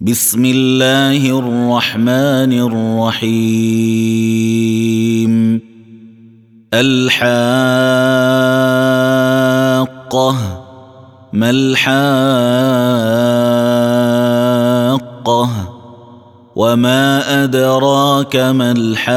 بسم الله الرحمن الرحيم. الحاقة. ما الحاقة؟ وما أدراك ما الحاقة؟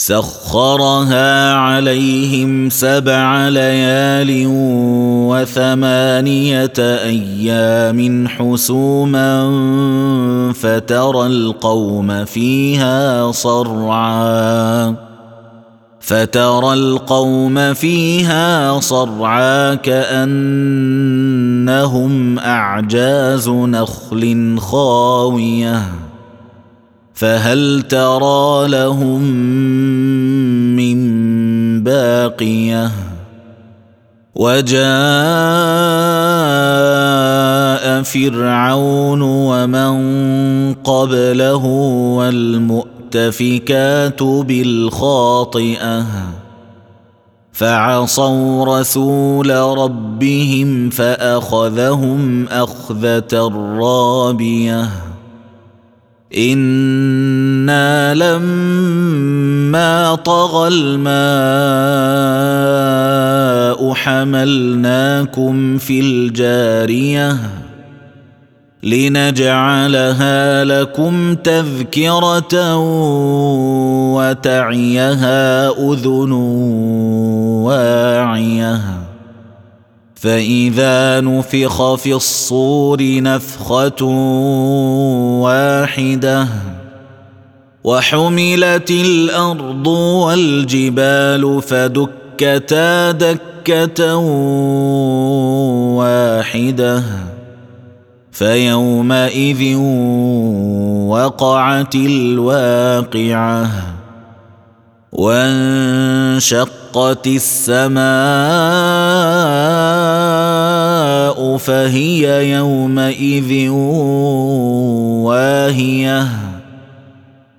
سخرها عليهم سبع ليال وثمانية أيام حسوما فترى القوم فيها صرعا فترى القوم فيها صرعا كأنهم أعجاز نخل خاوية فهل ترى لهم من باقية؟ وجاء فرعون ومن قبله والمؤتفكات بالخاطئة. فعصوا رسول ربهم فأخذهم أخذة رابية. أنا لما طغى الماء حملناكم في الجارية لنجعلها لكم تذكرة وتعيها أذن واعية فإذا نفخ في الصور نفخة واحدة وحملت الأرض والجبال فدكتا دكة واحدة. فيومئذ وقعت الواقعة وانشقت السماء فهي يومئذ واهية.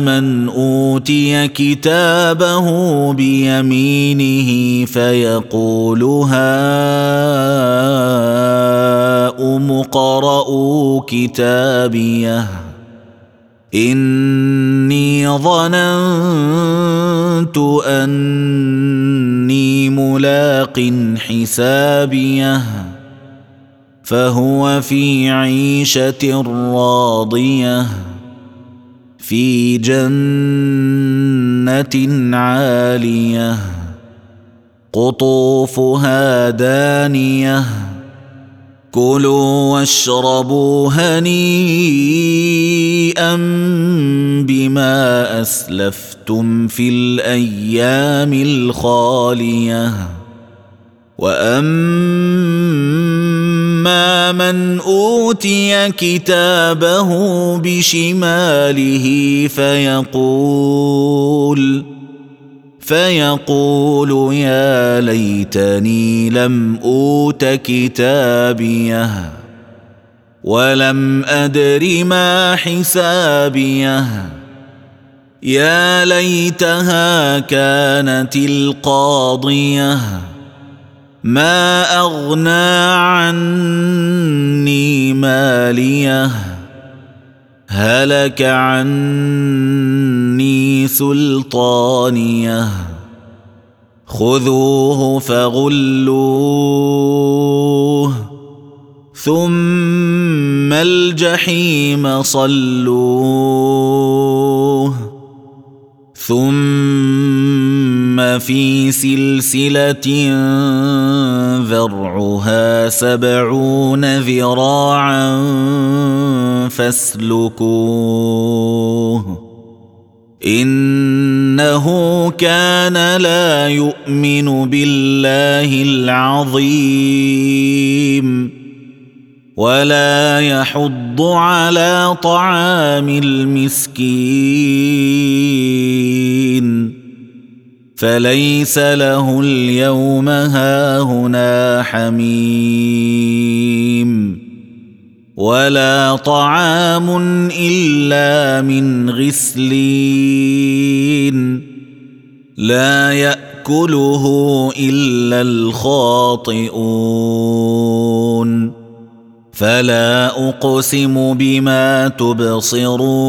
من أوتي كتابه بيمينه فيقول هاؤم اقرءوا كتابيه. إني ظننت أني ملاق حسابيه. فهو في عيشة راضية. في جنة عالية قطوفها دانية. كلوا واشربوا هنيئا بما أسلفتم في الأيام الخالية. وأما من اوتي كتابه بشماله فيقول فيقول يا ليتني لم اوت كتابيه ولم ادر ما حسابيه يا ليتها كانت القاضيه ما أغنى عني ماليه هلك عني سلطانيه. خذوه فغلوه ثم الجحيم صلوه ثم في سلسلة ذرعها سبعون ذراعا فاسلكوه إنه كان لا يؤمن بالله العظيم ولا يحض على طعام المسكين فليس له اليوم هاهنا حميم ولا طعام إلا من غسلين لا يأكله إلا الخاطئون فلا أقسم بما تبصرون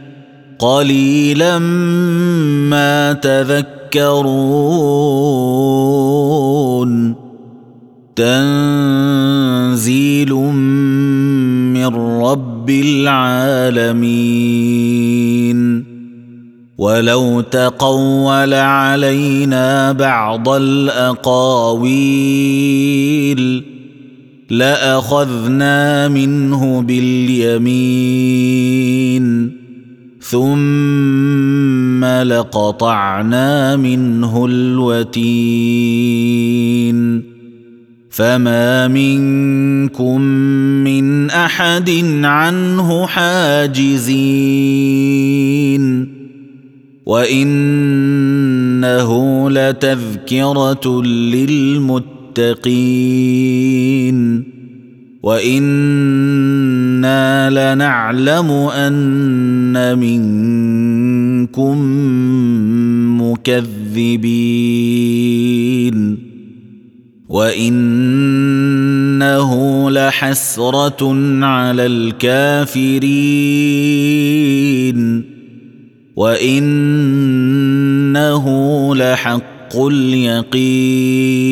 قليلا ما تذكرون. تنزيل من رب العالمين. ولو تقول علينا بعض الأقاويل لأخذنا منه باليمين. ثم لقطعنا منه الوتين فما منكم من احد عنه حاجزين وانه لتذكره للمتقين وأنا لنعلم ان منكم مكذبين وانه لحسره على الكافرين وانه لحق اليقين